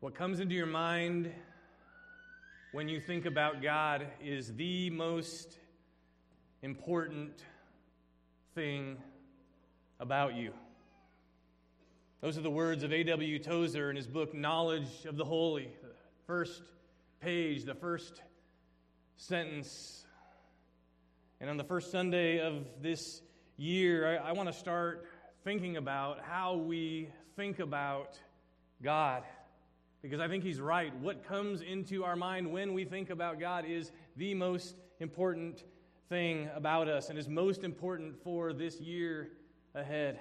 What comes into your mind when you think about God is the most important thing about you. Those are the words of A.W. Tozer in his book, Knowledge of the Holy. The first page, the first sentence. And on the first Sunday of this year, I, I want to start thinking about how we think about God. Because I think he's right. What comes into our mind when we think about God is the most important thing about us and is most important for this year ahead.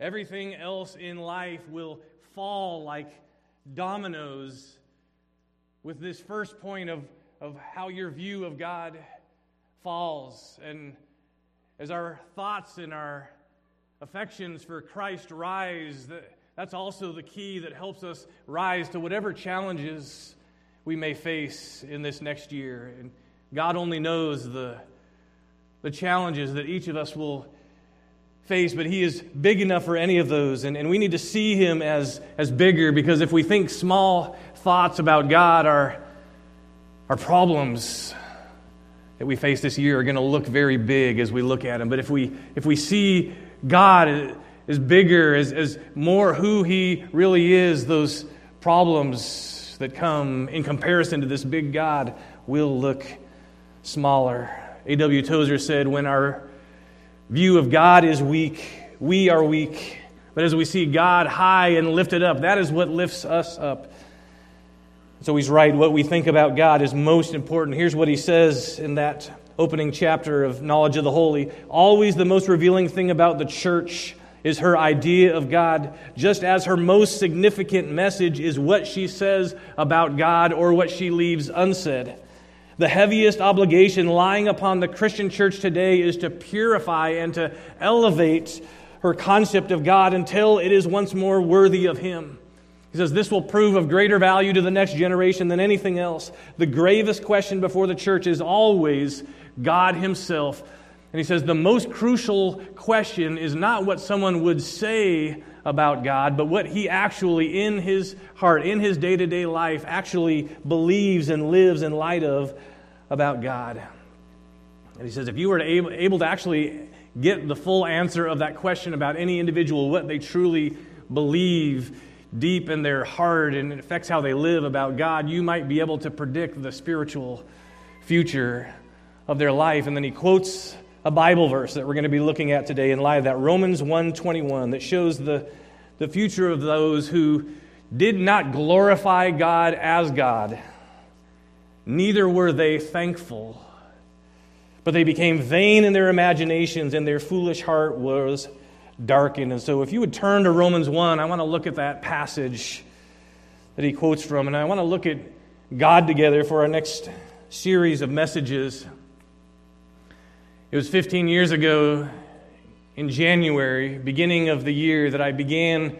Everything else in life will fall like dominoes with this first point of, of how your view of God falls. And as our thoughts and our affections for Christ rise, that's also the key that helps us rise to whatever challenges we may face in this next year. And God only knows the, the challenges that each of us will face, but He is big enough for any of those. And, and we need to see Him as, as bigger because if we think small thoughts about God, our, our problems that we face this year are going to look very big as we look at Him. But if we, if we see God is bigger, is, is more who he really is, those problems that come in comparison to this big God will look smaller. A.W. Tozer said, When our view of God is weak, we are weak. But as we see God high and lifted up, that is what lifts us up. So he's right. What we think about God is most important. Here's what he says in that opening chapter of Knowledge of the Holy. Always the most revealing thing about the church is her idea of God, just as her most significant message is what she says about God or what she leaves unsaid. The heaviest obligation lying upon the Christian church today is to purify and to elevate her concept of God until it is once more worthy of Him. He says this will prove of greater value to the next generation than anything else. The gravest question before the church is always God Himself and he says the most crucial question is not what someone would say about God, but what he actually, in his heart, in his day to day life, actually believes and lives in light of about God. And he says if you were able, able to actually get the full answer of that question about any individual, what they truly believe deep in their heart and it affects how they live about God, you might be able to predict the spiritual future of their life. And then he quotes a Bible verse that we're going to be looking at today in light of that Romans 1:21 that shows the, the future of those who did not glorify God as God. Neither were they thankful, but they became vain in their imaginations, and their foolish heart was darkened. And so, if you would turn to Romans 1, I want to look at that passage that he quotes from, and I want to look at God together for our next series of messages. It was 15 years ago in January, beginning of the year, that I began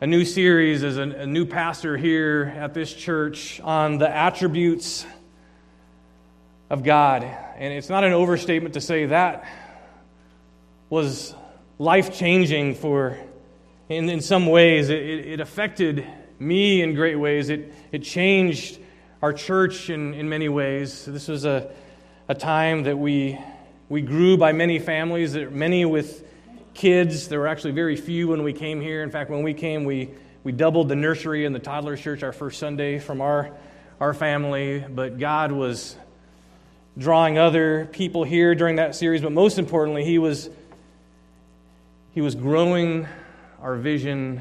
a new series as a, a, new pastor here at this church on the attributes of God. And it's not an overstatement to say that was life changing for, in, in some ways, it, it affected me in great ways. It, it changed our church in, in many ways. This was a, a time that we we grew by many families, many with kids. There were actually very few when we came here. In fact, when we came, we, we doubled the nursery and the toddler church our first Sunday from our, our family. But God was drawing other people here during that series. But most importantly, He was, he was growing our vision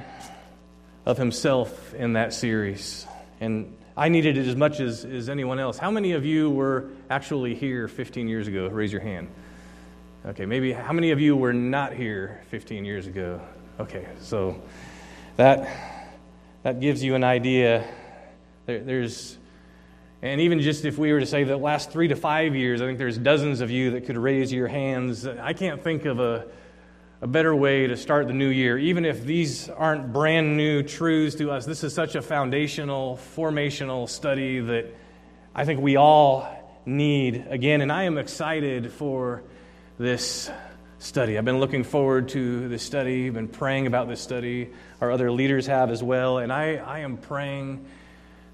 of Himself in that series. And I needed it as much as, as anyone else. How many of you were actually here 15 years ago? Raise your hand. Okay, maybe how many of you were not here 15 years ago? Okay, so that that gives you an idea. There, there's, and even just if we were to say the last three to five years, I think there's dozens of you that could raise your hands. I can't think of a a better way to start the new year, even if these aren't brand new truths to us. This is such a foundational, formational study that I think we all need again. And I am excited for this study. I've been looking forward to this study, I've been praying about this study. Our other leaders have as well. And I, I am praying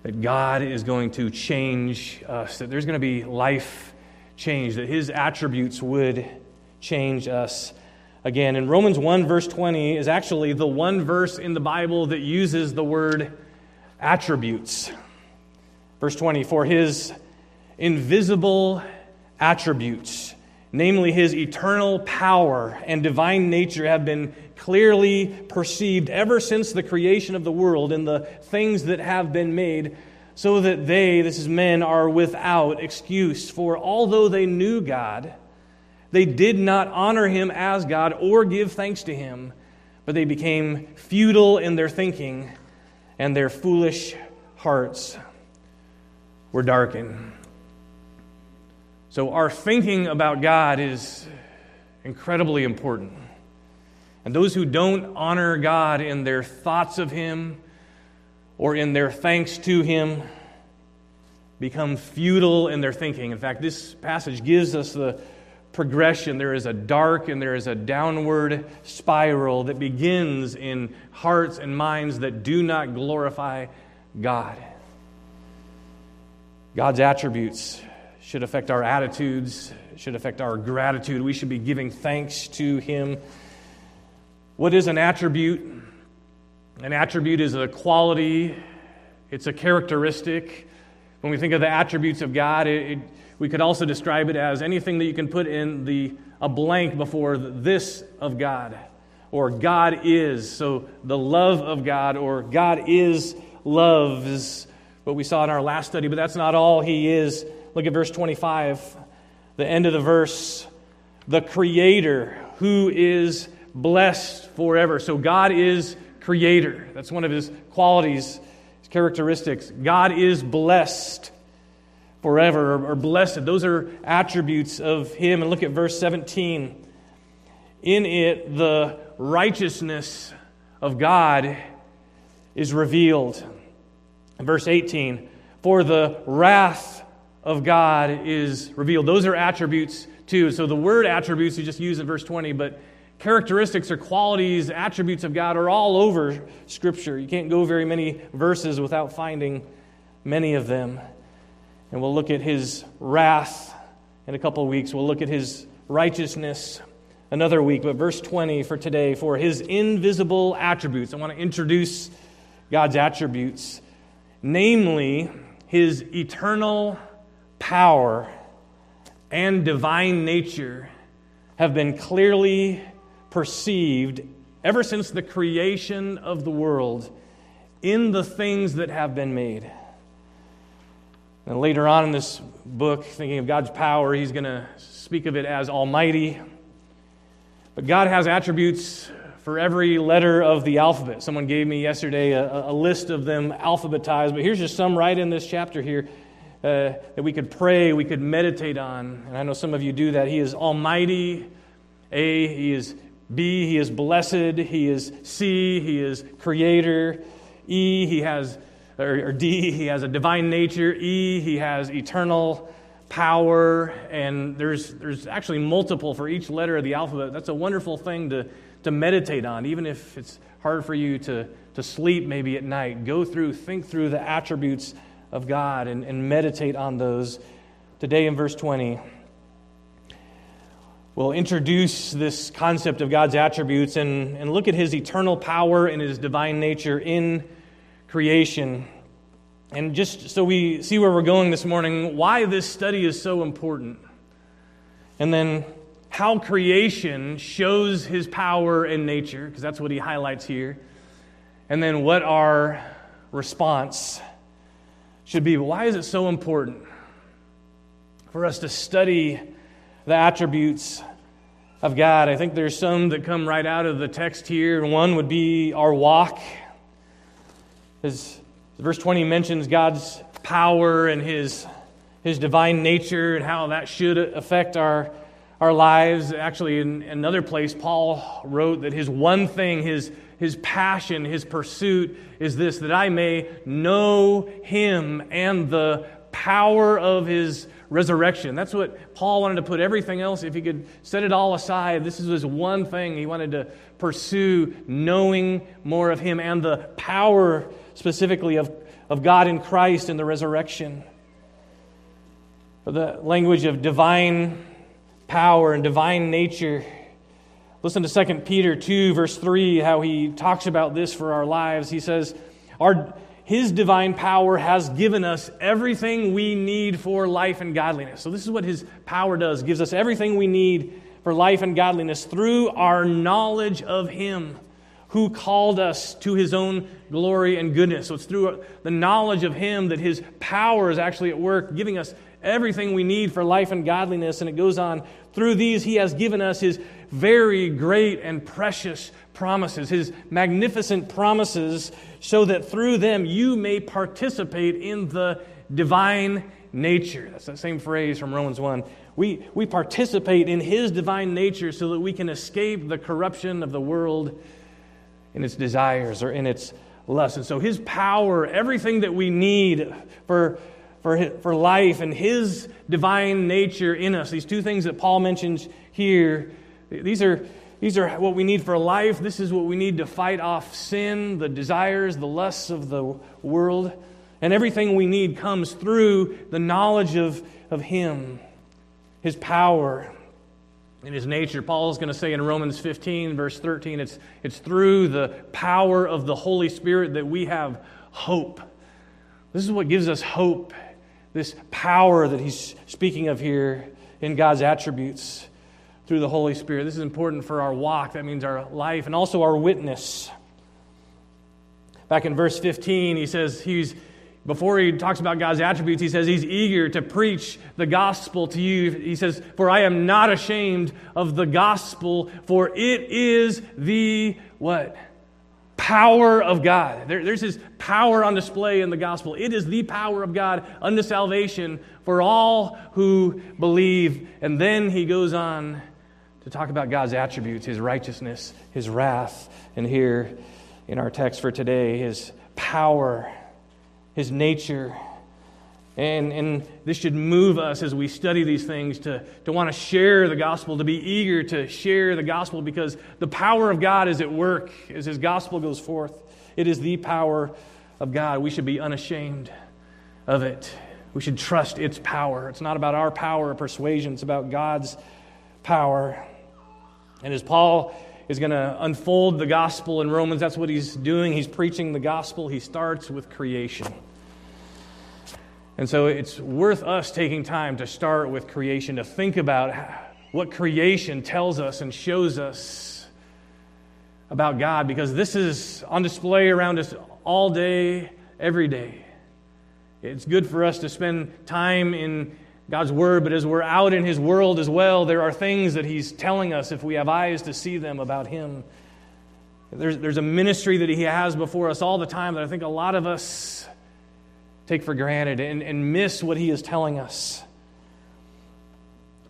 that God is going to change us, that there's going to be life change, that His attributes would change us again. And Romans 1, verse 20, is actually the one verse in the Bible that uses the word attributes. Verse 20, for His invisible attributes namely his eternal power and divine nature, have been clearly perceived ever since the creation of the world in the things that have been made, so that they, this is men, are without excuse. For although they knew God, they did not honor him as God or give thanks to him, but they became futile in their thinking, and their foolish hearts were darkened. So, our thinking about God is incredibly important. And those who don't honor God in their thoughts of Him or in their thanks to Him become futile in their thinking. In fact, this passage gives us the progression. There is a dark and there is a downward spiral that begins in hearts and minds that do not glorify God. God's attributes should affect our attitudes, should affect our gratitude. We should be giving thanks to Him. What is an attribute? An attribute is a quality, it's a characteristic. When we think of the attributes of God, it, it, we could also describe it as anything that you can put in the, a blank before this of God, or God is. So the love of God, or God is love, is what we saw in our last study, but that's not all He is. Look at verse 25, the end of the verse. The Creator who is blessed forever. So God is Creator. That's one of His qualities, His characteristics. God is blessed forever or, blessed. Those are attributes of Him. And look at verse 17. In it, the righteousness of God is revealed. Verse 18 For the wrath of God is revealed. Those are attributes too. So the word attributes you just use in verse 20, but characteristics or qualities, attributes of God are all over Scripture. You can't go very many verses without finding many of them. And we'll look at his wrath in a couple of weeks. We'll look at his righteousness another week. But verse 20 for today, for his invisible attributes. I want to introduce God's attributes, namely his eternal power, and divine nature have been clearly perceived ever since the creation of the world in the things that have been made. And later on in this book, thinking of God's power, he's going to speak of it as Almighty. But God has attributes for every letter of the alphabet. Someone gave me yesterday a, a list of them alphabetized, but here's just some right in this chapter here uh, that we could pray, we could meditate on. And I know some of you do that. He is Almighty. A, He is B, He is blessed. He is C, He is Creator. E, He has, or, or D, He has a divine nature. E, He has eternal power. And there's, there's actually multiple for each letter of the alphabet. That's a wonderful thing to, to meditate on, even if it's hard for you to, to sleep maybe at night. Go through, think through the attributes of God and, and meditate on those. Today in verse 20, we'll introduce this concept of God's attributes and, and look at his eternal power and his divine nature in creation. And just so we see where we're going this morning, why this study is so important. And then how creation shows his power and nature, because that's what he highlights here. And then what our response should be. Why is it so important for us to study the attributes of God? I think there's some that come right out of the text here. One would be our walk. As verse 20 mentions God's power and his, his divine nature and how that should affect our, our lives. Actually, in another place, Paul wrote that his one thing, his his passion, his pursuit is this that I may know him and the power of his resurrection. That's what Paul wanted to put everything else, if he could set it all aside, this is his one thing. He wanted to pursue knowing more of him and the power specifically of, of God in Christ and the resurrection. The language of divine power and divine nature. Listen to 2 Peter 2, verse 3, how he talks about this for our lives. He says, our, His divine power has given us everything we need for life and godliness. So, this is what His power does gives us everything we need for life and godliness through our knowledge of Him who called us to His own glory and goodness. So, it's through the knowledge of Him that His power is actually at work, giving us everything we need for life and godliness. And it goes on through these, He has given us His very great and precious promises, His magnificent promises, so that through them you may participate in the divine nature. That's that same phrase from Romans 1. We, we participate in His divine nature so that we can escape the corruption of the world in its desires or in its lusts. And so His power, everything that we need for for, for life and his divine nature in us. These two things that Paul mentions here, these are, these are what we need for life. This is what we need to fight off sin, the desires, the lusts of the world. And everything we need comes through the knowledge of, of him, his power, and his nature. Paul is going to say in Romans 15, verse 13, it's, it's through the power of the Holy Spirit that we have hope. This is what gives us hope this power that he's speaking of here in God's attributes through the Holy Spirit. This is important for our walk. That means our life and also our witness. Back in verse 15, he says he's, before he talks about God's attributes, he says he's eager to preach the gospel to you. He says, For I am not ashamed of the gospel, for it is the what? Power of God. There, there's his power on display in the gospel. It is the power of God unto salvation for all who believe. And then he goes on to talk about God's attributes, his righteousness, his wrath. And here in our text for today, his power, his nature, and, and this should move us as we study these things to, to want to share the gospel, to be eager to share the gospel because the power of God is at work as his gospel goes forth. It is the power of God. We should be unashamed of it. We should trust its power. It's not about our power or persuasion, it's about God's power. And as Paul is going to unfold the gospel in Romans, that's what he's doing. He's preaching the gospel. He starts with creation. And so it's worth us taking time to start with creation, to think about what creation tells us and shows us about God, because this is on display around us all day, every day. It's good for us to spend time in God's Word, but as we're out in His world as well, there are things that He's telling us if we have eyes to see them about Him. There's, there's a ministry that He has before us all the time that I think a lot of us take for granted and, and miss what he is telling us.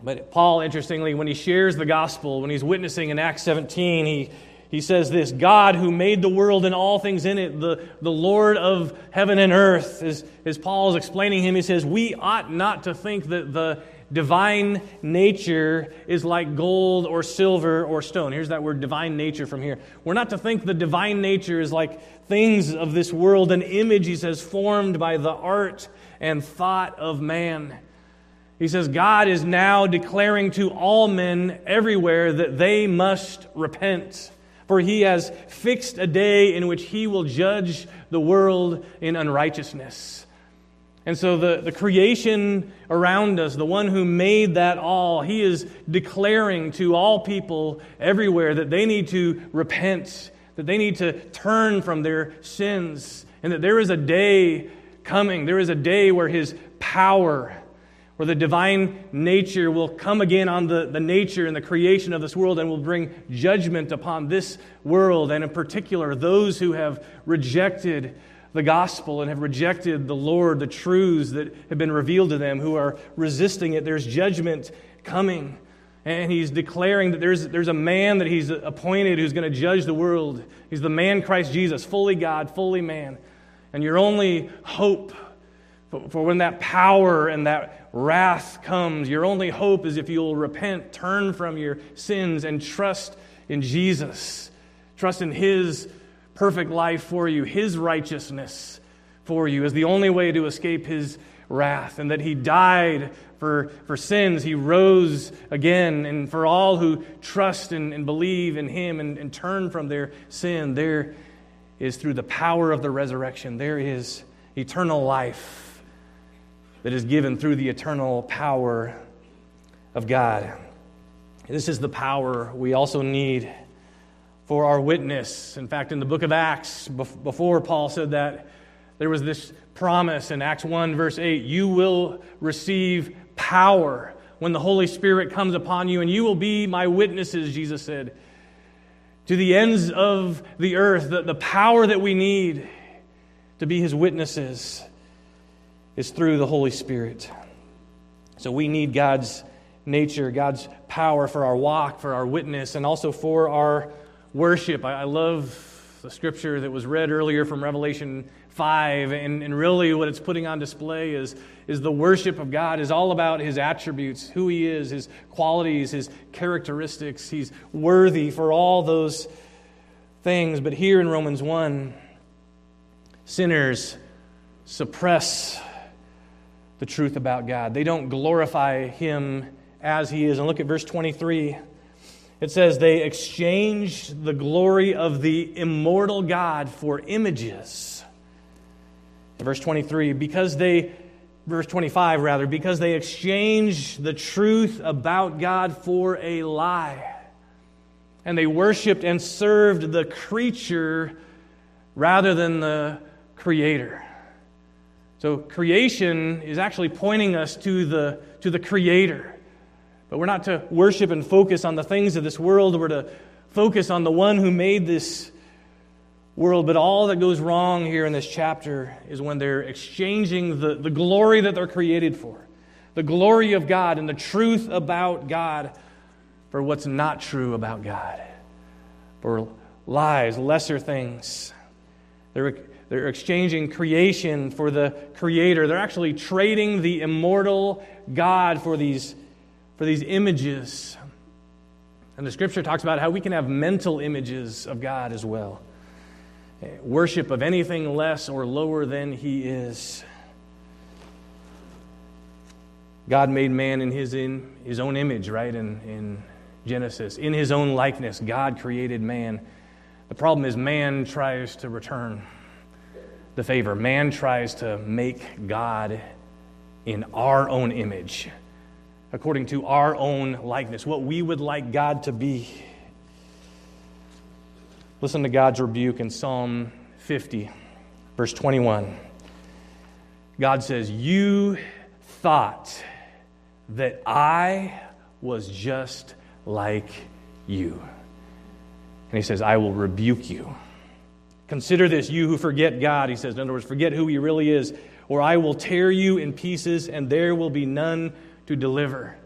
But Paul, interestingly, when he shares the gospel, when he's witnessing in Acts 17, he, he says this God who made the world and all things in it, the, the Lord of heaven and earth. As, as Paul is explaining him, he says, We ought not to think that the divine nature is like gold or silver or stone. Here's that word divine nature from here. We're not to think the divine nature is like things of this world, an image, he says, formed by the art and thought of man. He says, God is now declaring to all men everywhere that they must repent, for he has fixed a day in which he will judge the world in unrighteousness. And so, the, the creation around us, the one who made that all, he is declaring to all people everywhere that they need to repent that they need to turn from their sins, and that there is a day coming. There is a day where His power, where the divine nature will come again on the, the nature and the creation of this world and will bring judgment upon this world, and in particular, those who have rejected the gospel and have rejected the Lord, the truths that have been revealed to them, who are resisting it. There's judgment coming. And he's declaring that there's, there's a man that he's appointed who's going to judge the world. He's the man Christ Jesus, fully God, fully man. And your only hope For when that power and that wrath comes, your only hope is if you'll repent, turn from your sins, and trust in Jesus. Trust in His perfect life for you, His righteousness for you, is the only way to escape His wrath, and that He died for, for sins. He rose again. And for all who trust and, and believe in Him and, and turn from their sin, there is through the power of the resurrection, there is eternal life that is given through the eternal power of God. This is the power we also need for our witness. In fact, in the book of Acts, before Paul said that, there was this promise in Acts 1, verse 8 you will receive power when the Holy Spirit comes upon you, and you will be my witnesses, Jesus said, to the ends of the earth. The, the power that we need to be his witnesses is through the Holy Spirit. So we need God's nature, God's power for our walk, for our witness, and also for our worship. I, I love the scripture that was read earlier from Revelation 5, and, and really what it's putting on display is is the worship of God is all about his attributes, who he is, his qualities, his characteristics. He's worthy for all those things. But here in Romans 1, sinners suppress the truth about God. They don't glorify him as he is. And look at verse 23. It says, They exchange the glory of the immortal God for images. Verse 23, because they verse 25 rather, because they exchanged the truth about God for a lie. And they worshiped and served the creature rather than the creator. So creation is actually pointing us to the, to the creator. But we're not to worship and focus on the things of this world. We're to focus on the one who made this world. But all that goes wrong here in this chapter is when they're exchanging the, the glory that they're created for, the glory of God and the truth about God for what's not true about God, for lies, lesser things. They're, they're exchanging creation for the creator. They're actually trading the immortal God for these, for these images. And the scripture talks about how we can have mental images of God as well eh, worship of anything less or lower than he is. God made man in his, in his own image, right? In, in Genesis. In his own likeness, God created man. The problem is, man tries to return the favor. Man tries to make God in our own image, according to our own likeness, what we would like God to be. Listen to God's rebuke in Psalm 50, verse 21. God says, You thought that I was just like you. And he says, I will rebuke you. Consider this, you who forget God, he says. In other words, forget who he really is, or I will tear you in pieces, and there will be none to deliver.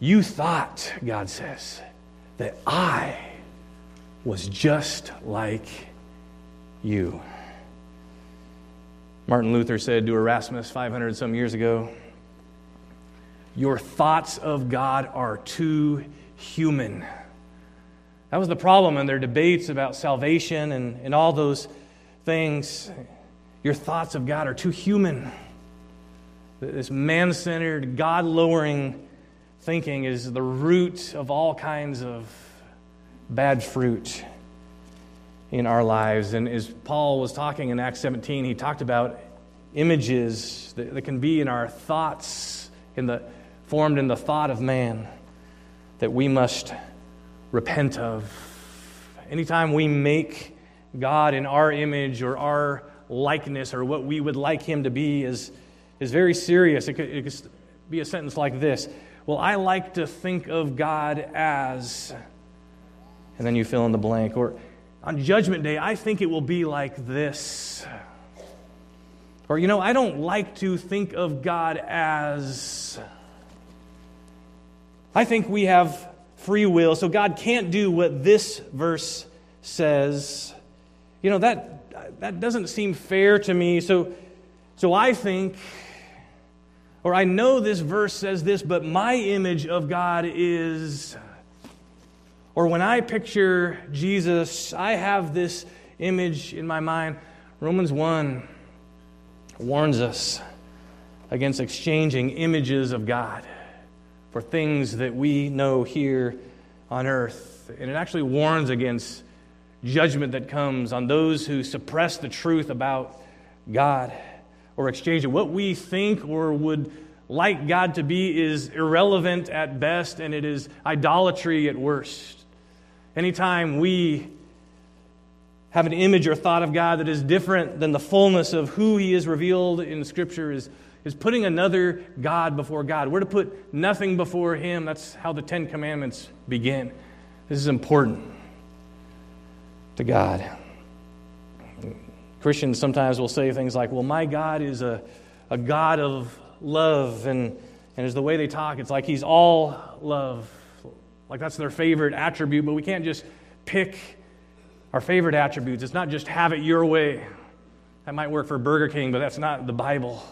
You thought, God says, that I was just like you. Martin Luther said to Erasmus 500 some years ago, Your thoughts of God are too human. That was the problem in their debates about salvation and, and all those things. Your thoughts of God are too human. This man centered, God lowering thinking is the root of all kinds of bad fruit in our lives. And as Paul was talking in Acts 17, he talked about images that, that can be in our thoughts, in the, formed in the thought of man, that we must repent of. Anytime we make God in our image or our likeness or what we would like him to be is, is very serious. It could, it could be a sentence like this Well, I like to think of God as and then you fill in the blank. Or on Judgment Day, I think it will be like this. Or, you know, I don't like to think of God as. I think we have free will, so God can't do what this verse says. You know, that, that doesn't seem fair to me. So, So I think, or I know this verse says this, but my image of God is, or when I picture Jesus, I have this image in my mind. Romans 1 warns us against exchanging images of God for things that we know here on earth. And it actually warns against judgment that comes on those who suppress the truth about God or exchange it. What we think or would like God to be is irrelevant at best, and it is idolatry at worst. Anytime we have an image or thought of God that is different than the fullness of who He is revealed in Scripture is, is putting another God before God. We're to put nothing before Him. That's how the Ten Commandments begin. This is important to God. Christians sometimes will say things like, well, my God is a, a God of love. And, and as the way they talk, it's like he's all love. Like that's their favorite attribute, but we can't just pick our favorite attributes. It's not just have it your way. That might work for Burger King, but that's not the Bible.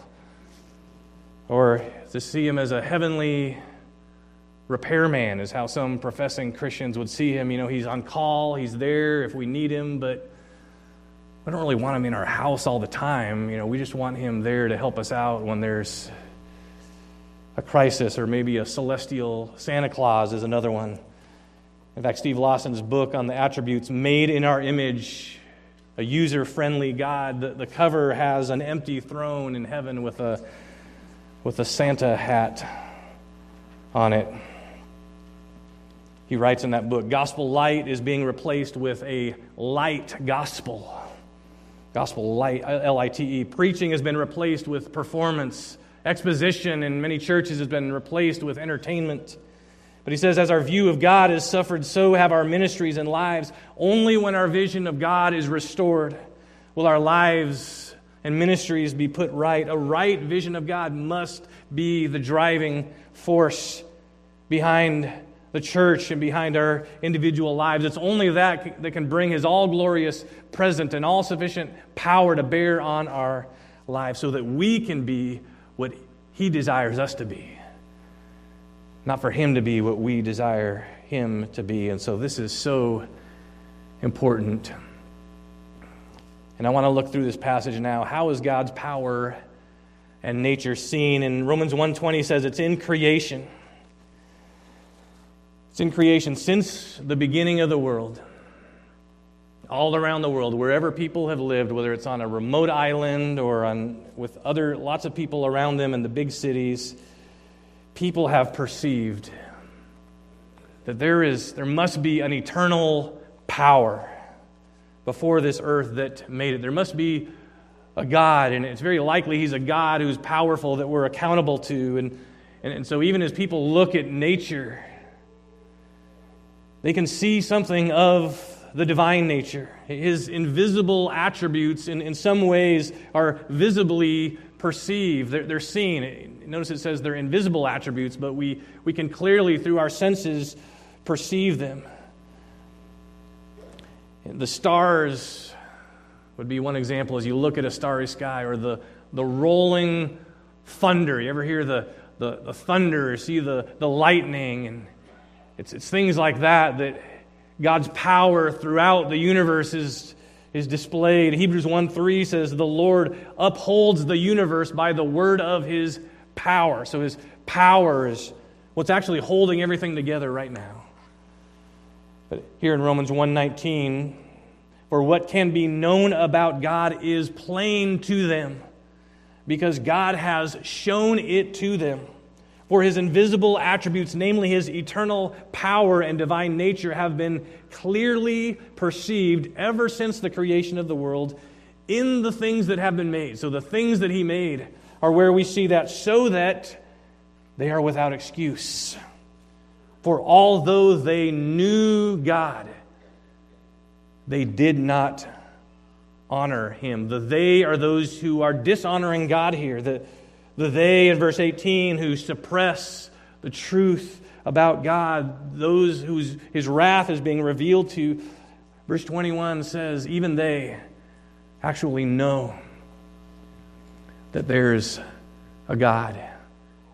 Or to see him as a heavenly repairman is how some professing Christians would see him. You know, he's on call, he's there if we need him, but we don't really want him in our house all the time. You know, we just want him there to help us out when there's a crisis or maybe a celestial Santa Claus is another one. In fact, Steve Lawson's book on the attributes made in our image, a user friendly God, the, the cover has an empty throne in heaven with a, with a Santa hat on it. He writes in that book Gospel light is being replaced with a light gospel. Gospel light, L I T E. Preaching has been replaced with performance. Exposition in many churches has been replaced with entertainment. But he says, as our view of God has suffered, so have our ministries and lives. Only when our vision of God is restored will our lives and ministries be put right. A right vision of God must be the driving force behind the church and behind our individual lives. It's only that that can bring his all glorious, present, and all sufficient power to bear on our lives so that we can be what he desires us to be. Not for him to be what we desire him to be. And so this is so important. And I want to look through this passage now. How is God's power and nature seen? And Romans 1:20 says it's in creation. It's in creation since the beginning of the world. All around the world, wherever people have lived, whether it's on a remote island or on, with other lots of people around them in the big cities, people have perceived that there is there must be an eternal power before this earth that made it. There must be a God, and it's very likely he's a God who's powerful that we're accountable to. And, and, and so even as people look at nature, they can see something of the divine nature. His invisible attributes, in, in some ways, are visibly perceived, they're, they're seen. Notice it says they're invisible attributes, but we, we can clearly, through our senses, perceive them. The stars would be one example as you look at a starry sky, or the, the rolling thunder. You ever hear the, the, the thunder, or see the, the lightning, and it's, it's things like that that God's power throughout the universe is, is displayed. Hebrews 1 3 says, The Lord upholds the universe by the word of his power. So his power is what's actually holding everything together right now. But here in Romans 1:19, for what can be known about God is plain to them, because God has shown it to them. For his invisible attributes, namely his eternal power and divine nature, have been clearly perceived ever since the creation of the world in the things that have been made. So the things that he made are where we see that, so that they are without excuse. For although they knew God, they did not honor him. The they are those who are dishonoring God here. The, the they in verse 18 who suppress the truth about God, those whose his wrath is being revealed to. Verse 21 says, even they actually know. that there's a God.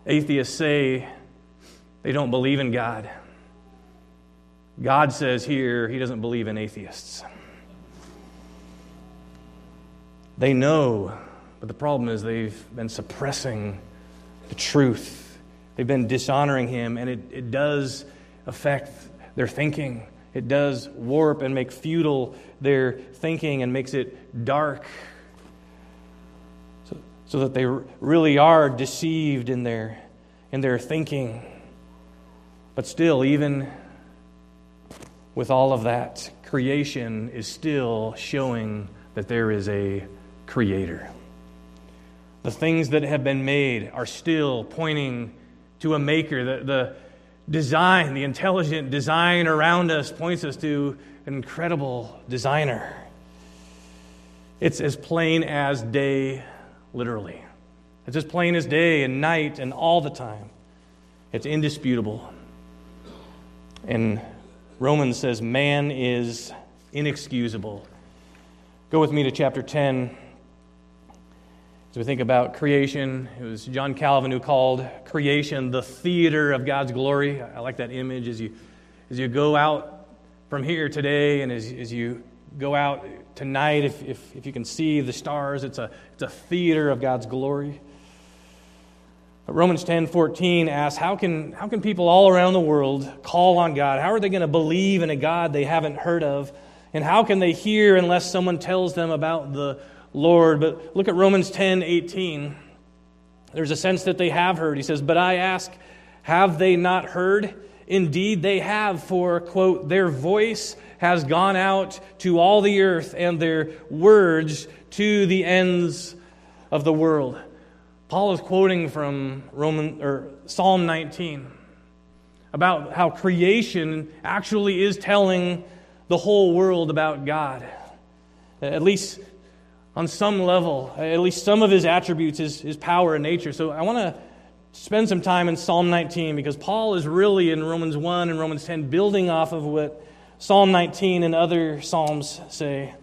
Atheists say they don't believe in God. God says here he doesn't believe in atheists. They know, but the problem is they've been suppressing the truth. They've been dishonoring him, and it, it does affect their thinking. It does warp and make futile their thinking and makes it dark so, so that they really are deceived in their, in their thinking. But still, even with all of that, creation is still showing that there is a creator. The things that have been made are still pointing to a maker. The, the design, the intelligent design around us points us to an incredible designer. It's as plain as day, literally. It's as plain as day and night and all the time. It's indisputable. And Romans says, man is inexcusable. Go with me to chapter 10. As we think about creation, it was John Calvin who called creation the theater of God's glory. I like that image as you, as you go out from here today and as, as you go out tonight, if, if, if you can see the stars, it's a, it's a theater of God's glory. Romans 10 14 asks, how can, how can people all around the world call on God? How are they going to believe in a God they haven't heard of? And how can they hear unless someone tells them about the Lord. But look at Romans 10 18. There's a sense that they have heard. He says, But I ask, have they not heard? Indeed, they have, for, quote, their voice has gone out to all the earth and their words to the ends of the world. Paul is quoting from Roman or Psalm 19 about how creation actually is telling the whole world about God. At least on some level, at least some of his attributes, his, his power and nature. So I want to spend some time in Psalm 19 because Paul is really in Romans 1 and Romans 10 building off of what Psalm 19 and other Psalms say.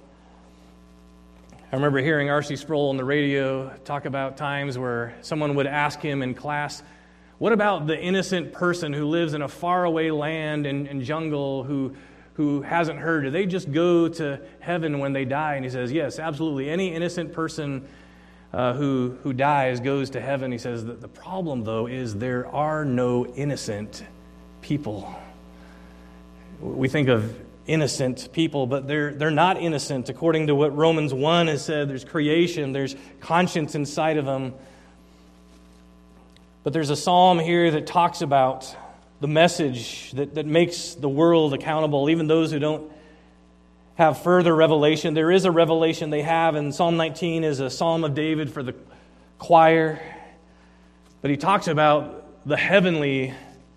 I remember hearing R.C. Sproul on the radio talk about times where someone would ask him in class, What about the innocent person who lives in a faraway land and, and jungle who who hasn't heard, do they just go to heaven when they die? And he says, Yes, absolutely. Any innocent person uh, who, who dies goes to heaven. He says that the problem, though, is there are no innocent people. We think of innocent people, but they're, they're not innocent. According to what Romans 1 has said, there's creation, there's conscience inside of them. But there's a psalm here that talks about the message that, that makes the world accountable, even those who don't have further revelation. There is a revelation they have, and Psalm 19 is a psalm of David for the choir. But he talks about the heavenly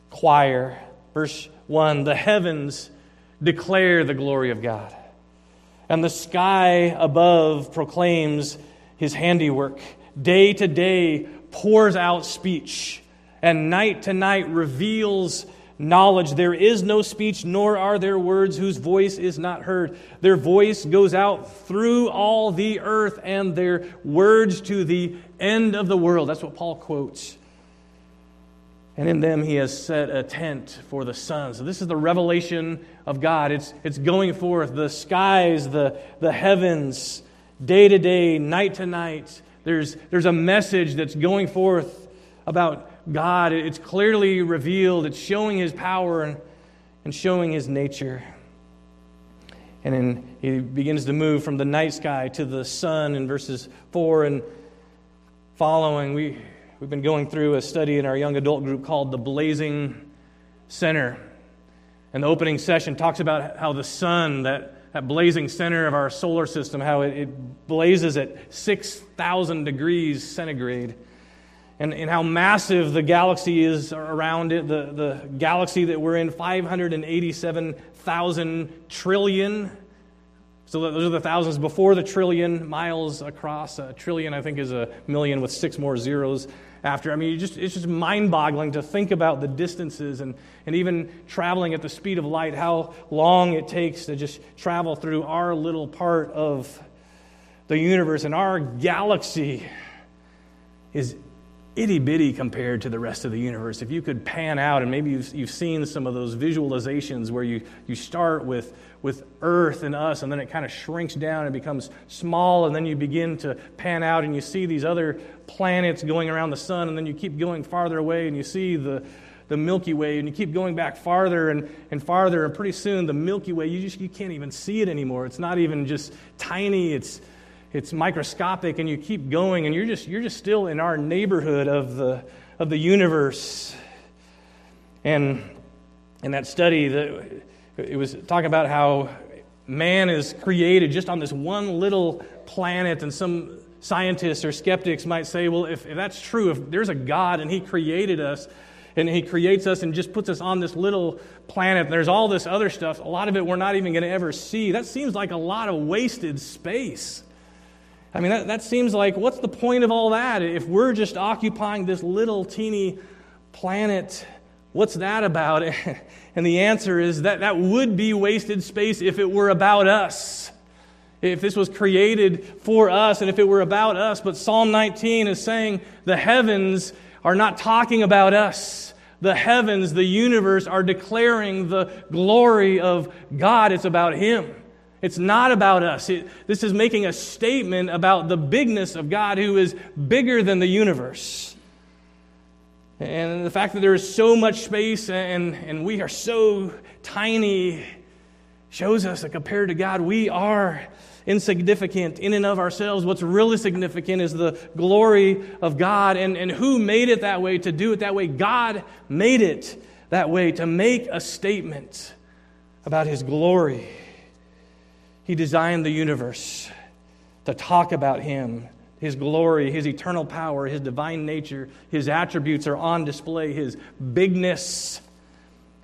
choir. Verse 1 The heavens declare the glory of God, and the sky above proclaims his handiwork. Day to day pours out speech and night to night reveals knowledge. There is no speech, nor are there words whose voice is not heard. Their voice goes out through all the earth, and their words to the end of the world. That's what Paul quotes. And in them he has set a tent for the sun. So this is the revelation of God. It's, it's going forth. The skies, the, the heavens, day to day, night to night. There's, there's a message that's going forth about God. It's clearly revealed, it's showing his power and, and showing his nature. And then he begins to move from the night sky to the sun in verses 4 and following. We, we've been going through a study in our young adult group called The Blazing Center. And the opening session talks about how the sun, that, that blazing center of our solar system, how it, it blazes at 6,000 degrees centigrade and, and how massive the galaxy is around it. The, the galaxy that we're in, 587,000 trillion. So those are the thousands before the trillion miles across. A trillion, I think, is a million with six more zeros after. I mean, just, it's just mind boggling to think about the distances and, and even traveling at the speed of light, how long it takes to just travel through our little part of the universe and our galaxy. is itty bitty compared to the rest of the universe. If you could pan out, and maybe you've, you've seen some of those visualizations where you, you start with, with Earth and us, and then it kind of shrinks down and becomes small, and then you begin to pan out, and you see these other planets going around the sun, and then you keep going farther away, and you see the, the Milky Way, and you keep going back farther and, and farther, and pretty soon the Milky Way, you just you can't even see it anymore. It's not even just tiny, it's it's microscopic and you keep going and you're just you're just still in our neighborhood of the of the universe. And in that study it was talking about how man is created just on this one little planet and some scientists or skeptics might say well if, if that's true if there's a god and he created us and he creates us and just puts us on this little planet there's all this other stuff a lot of it we're not even going to ever see. That seems like a lot of wasted space I mean, that, that seems like what's the point of all that? If we're just occupying this little teeny planet, what's that about? and the answer is that that would be wasted space if it were about us. If this was created for us and if it were about us. But Psalm 19 is saying the heavens are not talking about us. The heavens, the universe, are declaring the glory of God. It's about Him. It's not about us. It, this is making a statement about the bigness of God who is bigger than the universe. And the fact that there is so much space and, and we are so tiny shows us that compared to God, we are insignificant in and of ourselves. What's really significant is the glory of God. And, and who made it that way to do it that way? God made it that way to make a statement about his glory. He designed the universe to talk about Him, His glory, His eternal power, His divine nature. His attributes are on display, His bigness,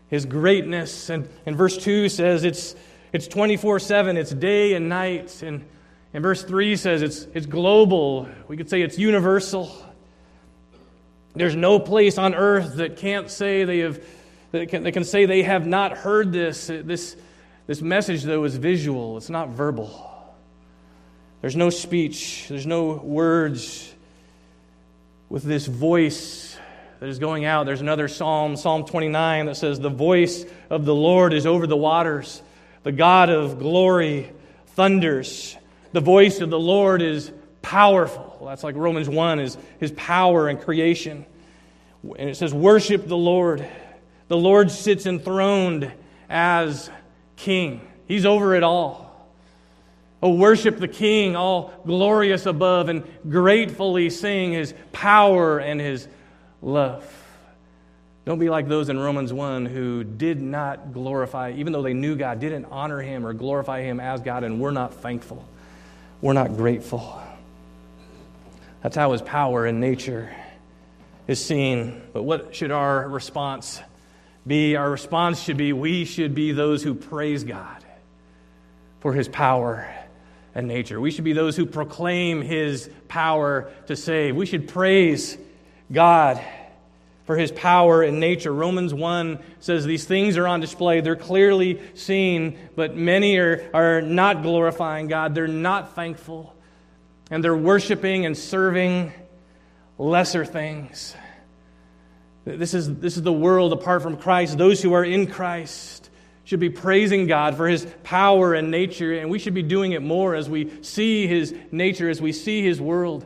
His greatness. And, and verse 2 says it's, it's 24 7, it's day and night. And, and verse 3 says it's, it's global. We could say it's universal. There's no place on earth that can't say they have, that can, that can say they have not heard this. This this message, though, is visual, it's not verbal. There's no speech, there's no words with this voice that is going out. There's another psalm, Psalm 29, that says, The voice of the Lord is over the waters, the God of glory thunders. The voice of the Lord is powerful. That's like Romans 1 is his power and creation. And it says, Worship the Lord. The Lord sits enthroned as king. He's over it all. Oh, worship the king, all glorious above, and gratefully sing his power and his love. Don't be like those in Romans 1 who did not glorify, even though they knew God, didn't honor him or glorify him as God, and we're not thankful. We're not grateful. That's how his power and nature is seen. But what should our response be, our response should be, we should be those who praise God for his power and nature. We should be those who proclaim his power to save. We should praise God for his power and nature. Romans 1 says these things are on display. They're clearly seen, but many are, are not glorifying God. They're not thankful. And they're worshiping and serving lesser things. This is, this is the world apart from Christ. Those who are in Christ should be praising God for his power and nature, and we should be doing it more as we see his nature, as we see his world.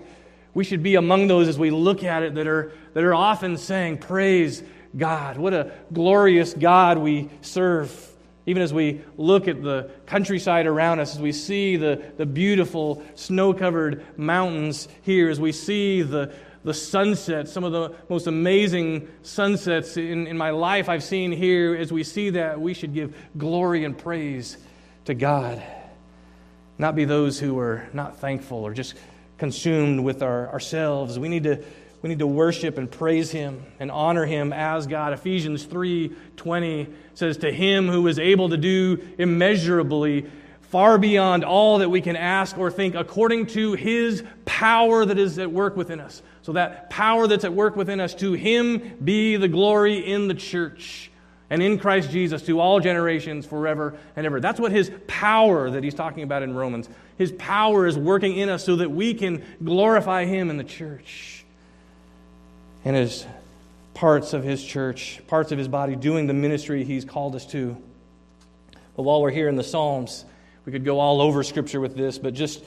We should be among those as we look at it that are, that are often saying, Praise God. What a glorious God we serve. Even as we look at the countryside around us, as we see the, the beautiful snow covered mountains here, as we see the, the sunsets, some of the most amazing sunsets in, in my life I've seen here. As we see that, we should give glory and praise to God. Not be those who are not thankful or just consumed with our, ourselves. We need to we need to worship and praise him and honor him as God. Ephesians 3:20 says to him who is able to do immeasurably far beyond all that we can ask or think according to his power that is at work within us. So that power that's at work within us, to him be the glory in the church and in Christ Jesus to all generations forever and ever. That's what his power that he's talking about in Romans. His power is working in us so that we can glorify him in the church. and as parts of his church, parts of his body, doing the ministry he's called us to. But while we're here in the Psalms, we could go all over Scripture with this, but just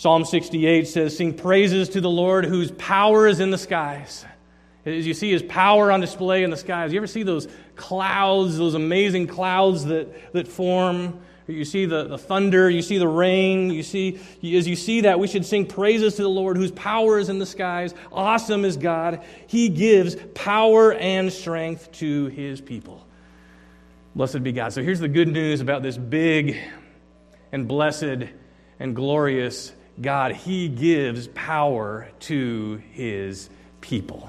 Psalm 68 says, Sing praises to the Lord whose power is in the skies. As you see his power on display in the skies, you ever see those clouds, those amazing clouds that, that form? You see the, the thunder, you see the rain, you see, as you see that, we should sing praises to the Lord whose power is in the skies. Awesome is God. He gives power and strength to his people. Blessed be God. So here's the good news about this big and blessed and glorious God. He gives power to his people.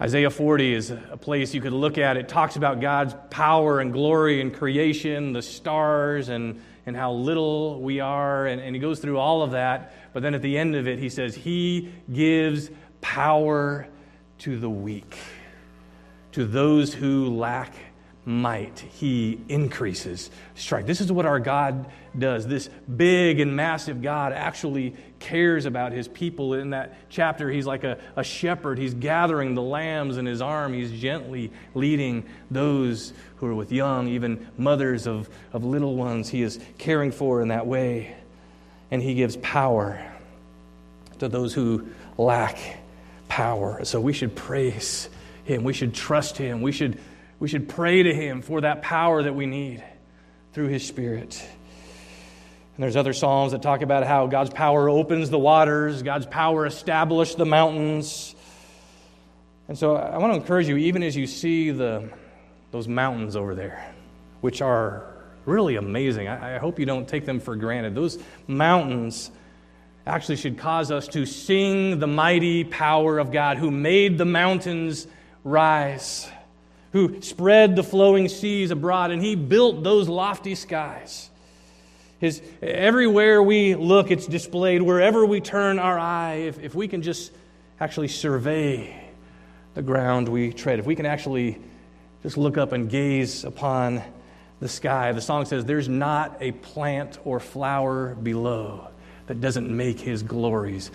Isaiah 40 is a place you could look at. It talks about God's power and glory and creation, the stars, and, and how little we are. And, and he goes through all of that. But then at the end of it, he says, He gives power to the weak, to those who lack might. He increases strength. This is what our God does. This big and massive God actually cares about his people. In that chapter, he's like a, a shepherd. He's gathering the lambs in his arm. He's gently leading those who are with young, even mothers of, of little ones. He is caring for in that way. And he gives power to those who lack power. So we should praise him. We should trust him. We should, we should pray to him for that power that we need through his spirit. And there's other Psalms that talk about how God's power opens the waters, God's power established the mountains. And so I want to encourage you, even as you see the, those mountains over there, which are really amazing. I, I hope you don't take them for granted. Those mountains actually should cause us to sing the mighty power of God who made the mountains rise, who spread the flowing seas abroad, and he built those lofty skies. His, everywhere we look, it's displayed. Wherever we turn our eye, if, if we can just actually survey the ground we tread, if we can actually just look up and gaze upon the sky, the song says, There's not a plant or flower below that doesn't make his glories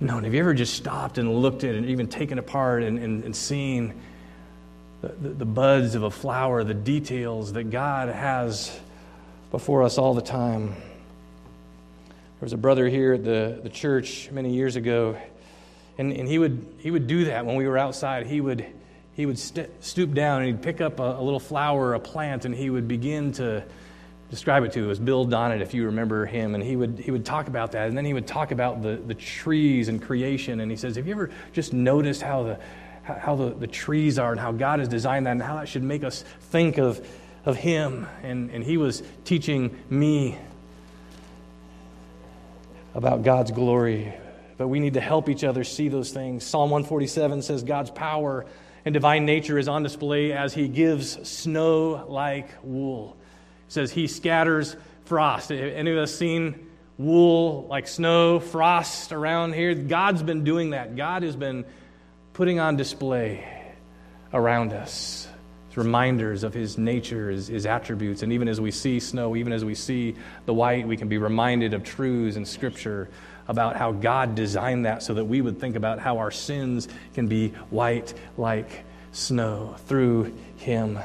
known. Have you ever just stopped and looked at it and even taken apart and, and, and seen the, the, buds of a flower, the details that God has? before us all the time. There was a brother here at the, the church many years ago, and, and he, would, he would do that when we were outside. He would, he would st- stoop down and he'd pick up a, a, little flower, a plant, and he would begin to describe it to. us. Bill Donnet, if you remember him, and he would, he would talk about that. And then he would talk about the, the trees and creation. And he says, Have you ever just noticed how the, how the, the trees are and how God has designed that and how that should make us think of of him. And, and he was teaching me about God's glory. But we need to help each other see those things. Psalm 147 says God's power and divine nature is on display as he gives snow like wool. It says he scatters frost. Any of us seen wool like snow, frost around here? God's been doing that. God has been putting on display around us. It's reminders of his nature, his, his attributes. And even as we see snow, even as we see the white, we can be reminded of truths in Scripture about how God designed that so that we would think about how our sins can be white like snow through him.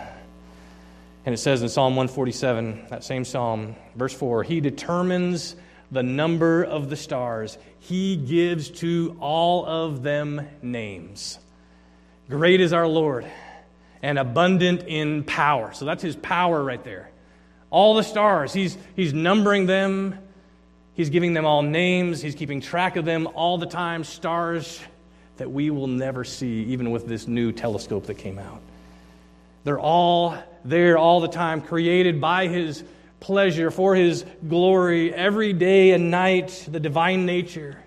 And it says in Psalm 147, that same psalm, verse 4, He determines the number of the stars, He gives to all of them names. Great is our Lord and abundant in power. So that's his power right there. All the stars, he's, he's numbering them, he's giving them all names, he's keeping track of them all the time. Stars that we will never see, even with this new telescope that came out. They're all there all the time, created by his pleasure, for his glory, every day and night, the divine nature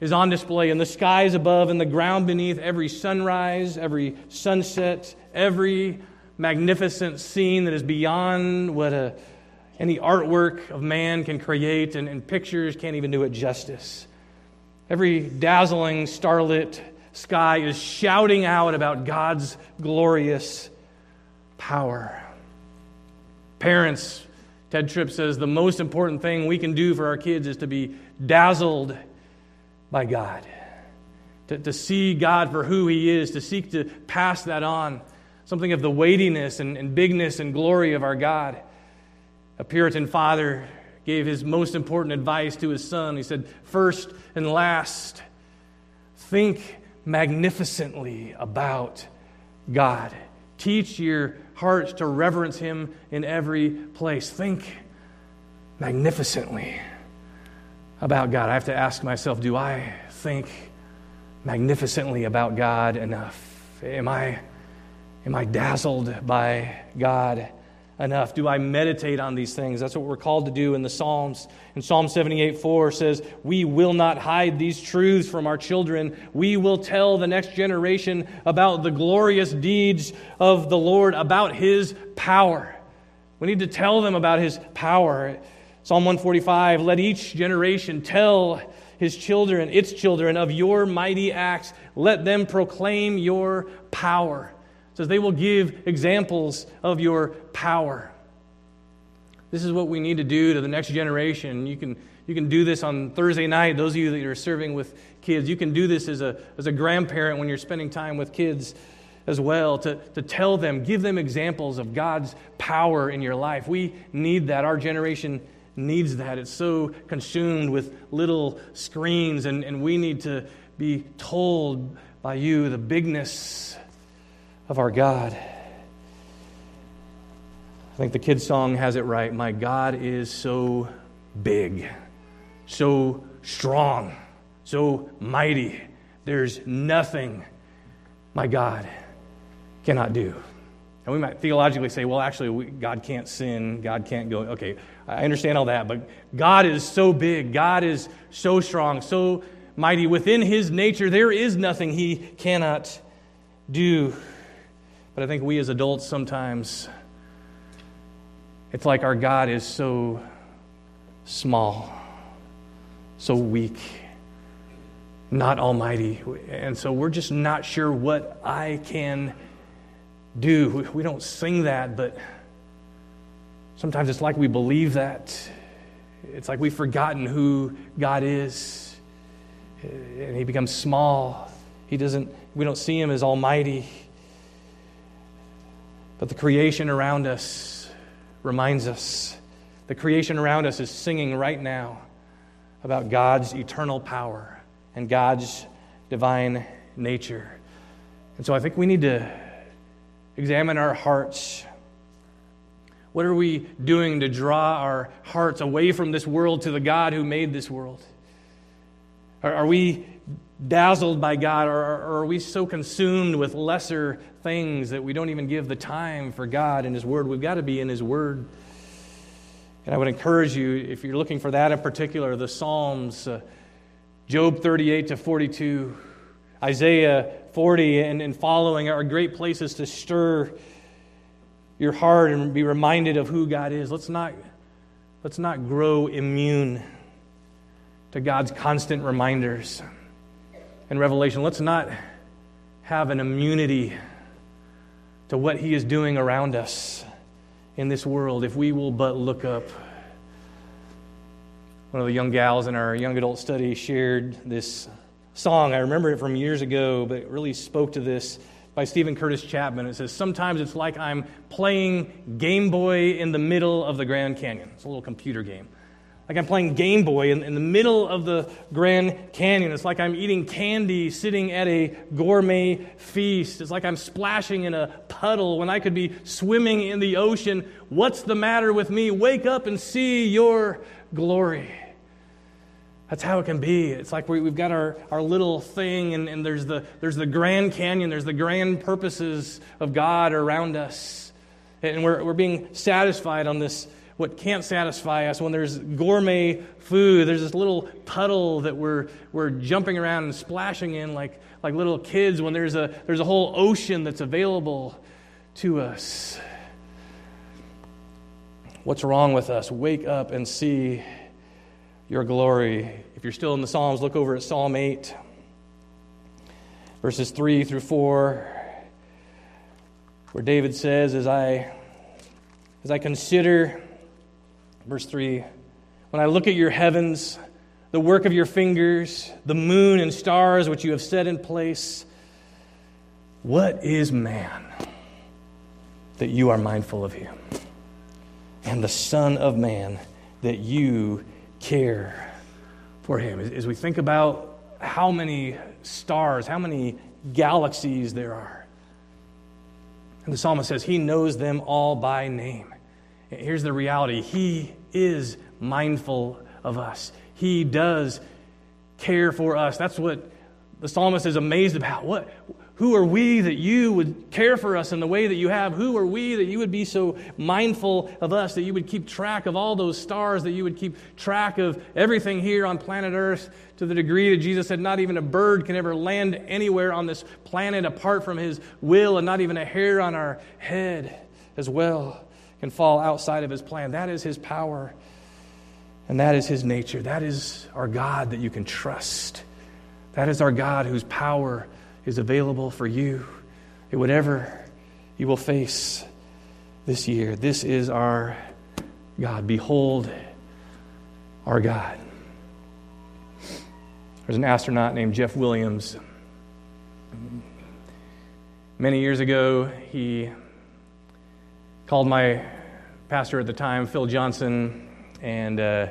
is on display in the skies above and the ground beneath, every sunrise, every sunset, every magnificent scene that is beyond what a, any artwork of man can create, and, and pictures can't even do it justice. Every dazzling starlit sky is shouting out about God's glorious power. Parents, Tedd Tripp says the most important thing we can do for our kids is to be dazzled by God. to, to see God for who He is, to seek to pass that on. Something of the weightiness and, and bigness and glory of our God. A Puritan father gave his most important advice to his son. He said, First and last, think magnificently about God. Teach your hearts to reverence Him in every place. Think magnificently about God. I have to ask myself do I think magnificently about God enough? Am I, am I dazzled by God enough? Do I meditate on these things? That's what we're called to do in the Psalms. In Psalm 78 4 says, We will not hide these truths from our children. We will tell the next generation about the glorious deeds of the Lord, about his power. We need to tell them about his power. Psalm 145 Let each generation tell his children, its children, of your mighty acts. Let them proclaim your power. Says they will give examples of your power. This is what we need to do to the next generation. You can, you can do this on Thursday night, those of you that are serving with kids. You can do this as a, as a grandparent when you're spending time with kids as well, to, to tell them, give them examples of God's power in your life. We need that. Our generation needs that. It's so consumed with little screens, and, and we need to be told by you the bigness of our God. I think the kids' song has it right. My God is so big, so strong, so mighty. There's nothing my God cannot do. And we might theologically say, well, actually, we, God can't sin. God can't go. Okay, I understand all that, but God is so big. God is so strong, so mighty. Within his nature, there is nothing he cannot do. But I think we as adults sometimes, it's like our God is so small, so weak, not almighty. And so we're just not sure what I can do. We don't sing that, but sometimes it's like we believe that. It's like we've forgotten who God is. And he becomes small. He doesn't, we don't see him as almighty. But the creation around us reminds us. The creation around us is singing right now about God's eternal power and God's divine nature. And so I think we need to examine our hearts. What are we doing to draw our hearts away from this world to the God who made this world? Are, are we dazzled by God, or, or are we so consumed with lesser things that we don't even give the time for God and His Word? We've got to be in His Word. And I would encourage you, if you're looking for that in particular, the Psalms, uh, Job 38 to 42, Isaiah 40 and, and following are great places to stir your heart and be reminded of who God is. Let's not, let's not grow immune to God's constant reminders and revelation. Let's not have an immunity to what He is doing around us in this world if we will but look up. One of the young gals in our young adult study shared this song. I remember it from years ago, but it really spoke to this by Steven Curtis Chapman. It says, Sometimes it's like I'm playing Game Boy in the middle of the Grand Canyon. It's a little computer game. Like I'm playing Game Boy in, in the middle of the Grand Canyon. It's like I'm eating candy sitting at a gourmet feast. It's like I'm splashing in a puddle when I could be swimming in the ocean. What's the matter with me? Wake up and see your glory. That's how it can be. It's like we, have got our, our little thing, and, and there's, the, there's the grand canyon, there's the grand purposes of God around us. And we're, we're being satisfied on this, what can't satisfy us. When there's gourmet food, there's this little puddle that we're, we're jumping around and splashing in like, like little kids when there's a, there's a whole ocean that's available to us. What's wrong with us? Wake up and see your glory. If you're still in the Psalms, look over at Psalm 8, verses 3 through 4, where David says, As I, as I consider, verse 3, when I look at your heavens, the work of your fingers, the moon and stars which you have set in place. What is man that you are mindful of him? And the Son of Man that you care for him. As, we think about how many stars, how many galaxies there are. And the psalmist says he knows them all by name. Here's the reality He is mindful of us, He does care for us. That's what the psalmist is amazed about. What, who are we that you would care for us in the way that you have? Who are we that you would be so mindful of us, that you would keep track of all those stars, that you would keep track of everything here on planet Earth to the degree that Jesus said not even a bird can ever land anywhere on this planet apart from his will, and not even a hair on our head as well can fall outside of his plan. That is his power, and that is his nature. That is our God that you can trust. That is our God whose power is available for you in whatever you will face this year. This is our God. Behold our God. There's an astronaut named Jeff Williams. Many years ago, he called my pastor at the time, Phil Johnson, and uh,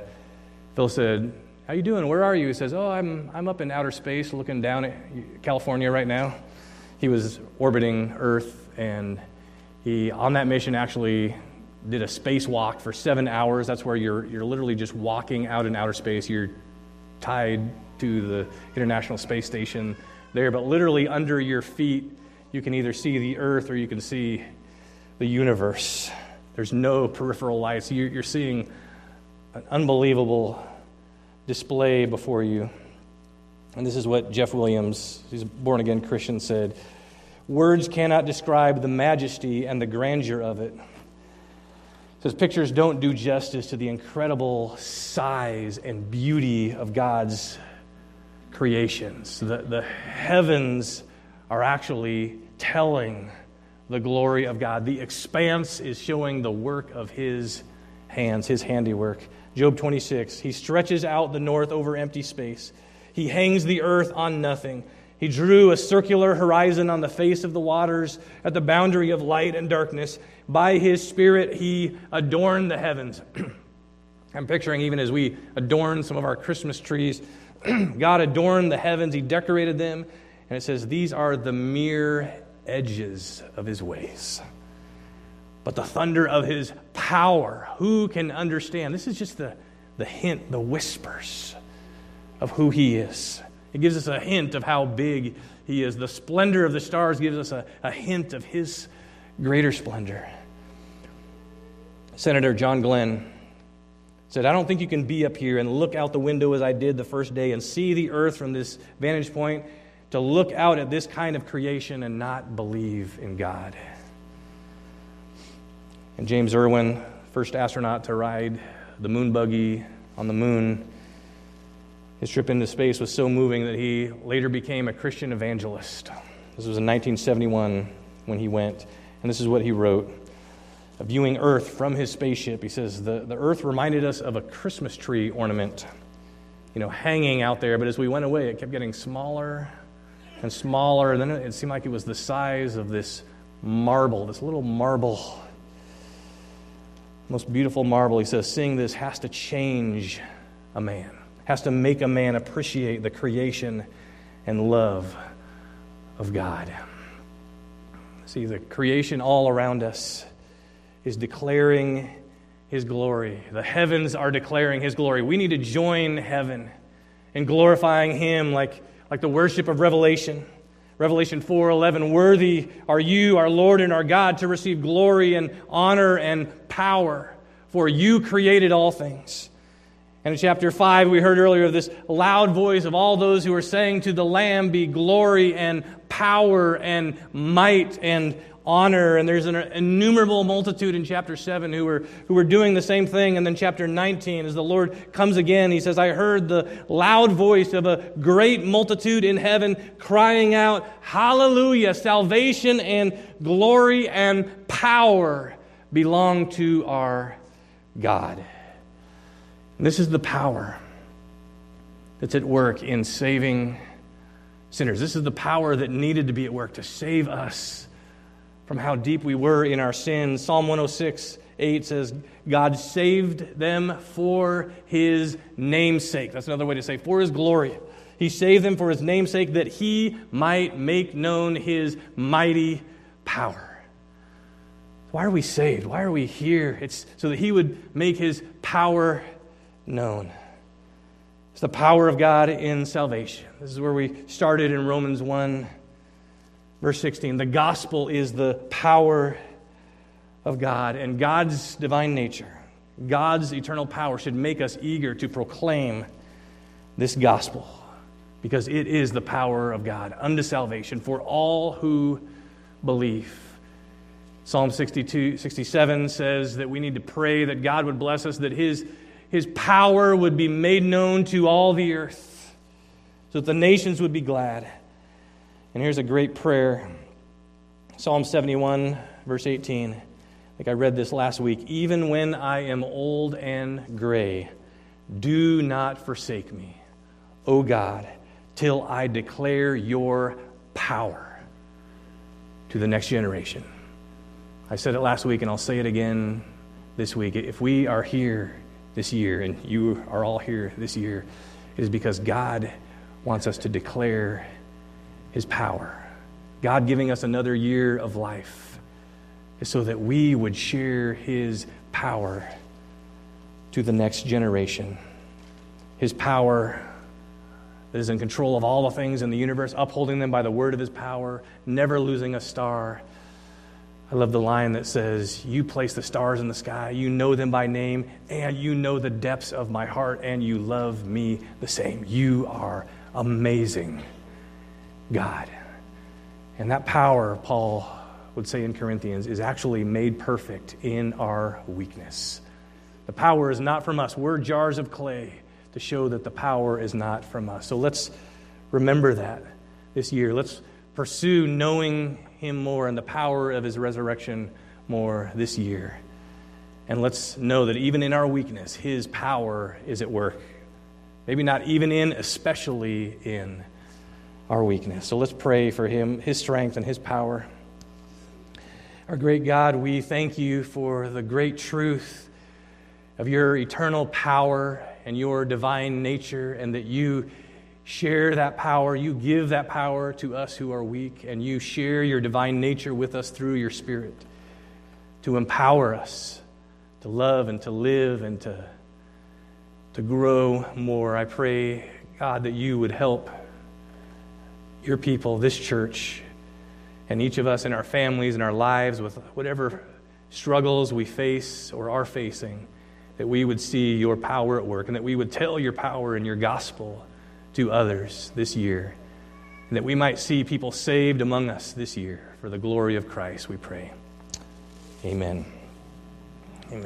Phil said, how you doing? Where are you? He says, Oh, I'm, I'm up in outer space looking down at California right now. He was orbiting Earth, and he, on that mission, actually did a spacewalk for seven hours. That's where you're, you're literally just walking out in outer space. You're tied to the International Space Station there, but literally under your feet, you can either see the Earth or you can see the universe. There's no peripheral lights. You're, seeing an unbelievable display before you. And this is what Jeff Williams, he's a born again Christian, said Words cannot describe the majesty and the grandeur of it. Says pictures don't do justice to the incredible size and beauty of God's creations. The, the heavens are actually telling the glory of God. The expanse is showing the work of His hands, His handiwork. Job 26. He stretches out the north over empty space. He hangs the earth on nothing. He drew a circular horizon on the face of the waters at the boundary of light and darkness. By his Spirit, he adorned the heavens. I'm picturing even as we adorn some of our Christmas trees, God adorned the heavens, he decorated them, and it says, These are the mere edges of his ways but the thunder of his power. Who can understand? This is just the, the hint, the whispers of who he is. It gives us a hint of how big he is. The splendor of the stars gives us a, a hint of his greater splendor. Senator John Glenn said, I don't think you can be up here and look out the window as I did the first day and see the earth from this vantage point, to look out at this kind of creation and not believe in God. And James Irwin, first astronaut to ride the moon buggy on the moon, his trip into space was so moving that he later became a Christian evangelist. This was in 1971 when he went, and this is what he wrote. Viewing Earth from his spaceship, he says, the, the Earth reminded us of a Christmas tree ornament, you know, hanging out there, but as we went away, it kept getting smaller and smaller, and then it seemed like it was the size of this marble, this little marble most beautiful marble. He says, seeing this has to change a man, has to make a man appreciate the creation and love of God. See, the creation all around us is declaring His glory. The heavens are declaring His glory. We need to join heaven in glorifying Him like, like the worship of Revelation. Revelation 4:11 Worthy are you our Lord and our God to receive glory and honor and power for you created all things. And in chapter 5 we heard earlier of this loud voice of all those who are saying to the lamb be glory and power and might and honor. And there's an innumerable multitude in chapter 7 who were, who were doing the same thing. And then chapter 19, as the Lord comes again, he says, I heard the loud voice of a great multitude in heaven crying out, Hallelujah! Salvation and glory and power belong to our God. And this is the power that's at work in saving sinners. This is the power that needed to be at work to save us from how deep we were in our sins. Psalm 106 8 says, God saved them for his namesake. That's another way to say, for his glory. He saved them for his namesake that he might make known his mighty power. Why are we saved? Why are we here? It's so that he would make his power known. It's the power of God in salvation. This is where we started in Romans 1, verse 16. The gospel is the power of God and God's divine nature. God's eternal power should make us eager to proclaim this gospel because it is the power of God unto salvation for all who believe. Psalm 62, 67 says that we need to pray that God would bless us, that his, his power would be made known to all the earth, so that the nations would be glad. And here's a great prayer Psalm 71, verse 18. I think I read this last week. Even when I am old and gray, do not forsake me, O God, till I declare your power to the next generation. I said it last week and I'll say it again this week. If we are here this year and you are all here this year, it is because God wants us to declare his power. God giving us another year of life is so that we would share his power to the next generation. His power that is in control of all the things in the universe, upholding them by the word of his power, never losing a star I love the line that says, You place the stars in the sky, you know them by name, and you know the depths of my heart, and you love me the same. You are amazing, God. And that power, Paul would say in Corinthians, is actually made perfect in our weakness. The power is not from us. We're jars of clay to show that the power is not from us. So let's remember that this year. Let's pursue knowing him more and the power of his resurrection more this year. And let's know that even in our weakness, his power is at work. Maybe not even in, especially in our weakness. So let's pray for him, his strength, and his power. Our great God, we thank you for the great truth of your eternal power and your divine nature, and that you share that power. You give that power to us who are weak, and you share your divine nature with us through your Spirit to empower us to love and to live and to, to grow more. I pray, God, that you would help your people, this church, and each of us in our families and our lives with whatever struggles we face or are facing, that we would see your power at work and that we would tell your power and your gospel to others this year. And that we might see people saved among us this year for the glory of Christ, we pray. Amen.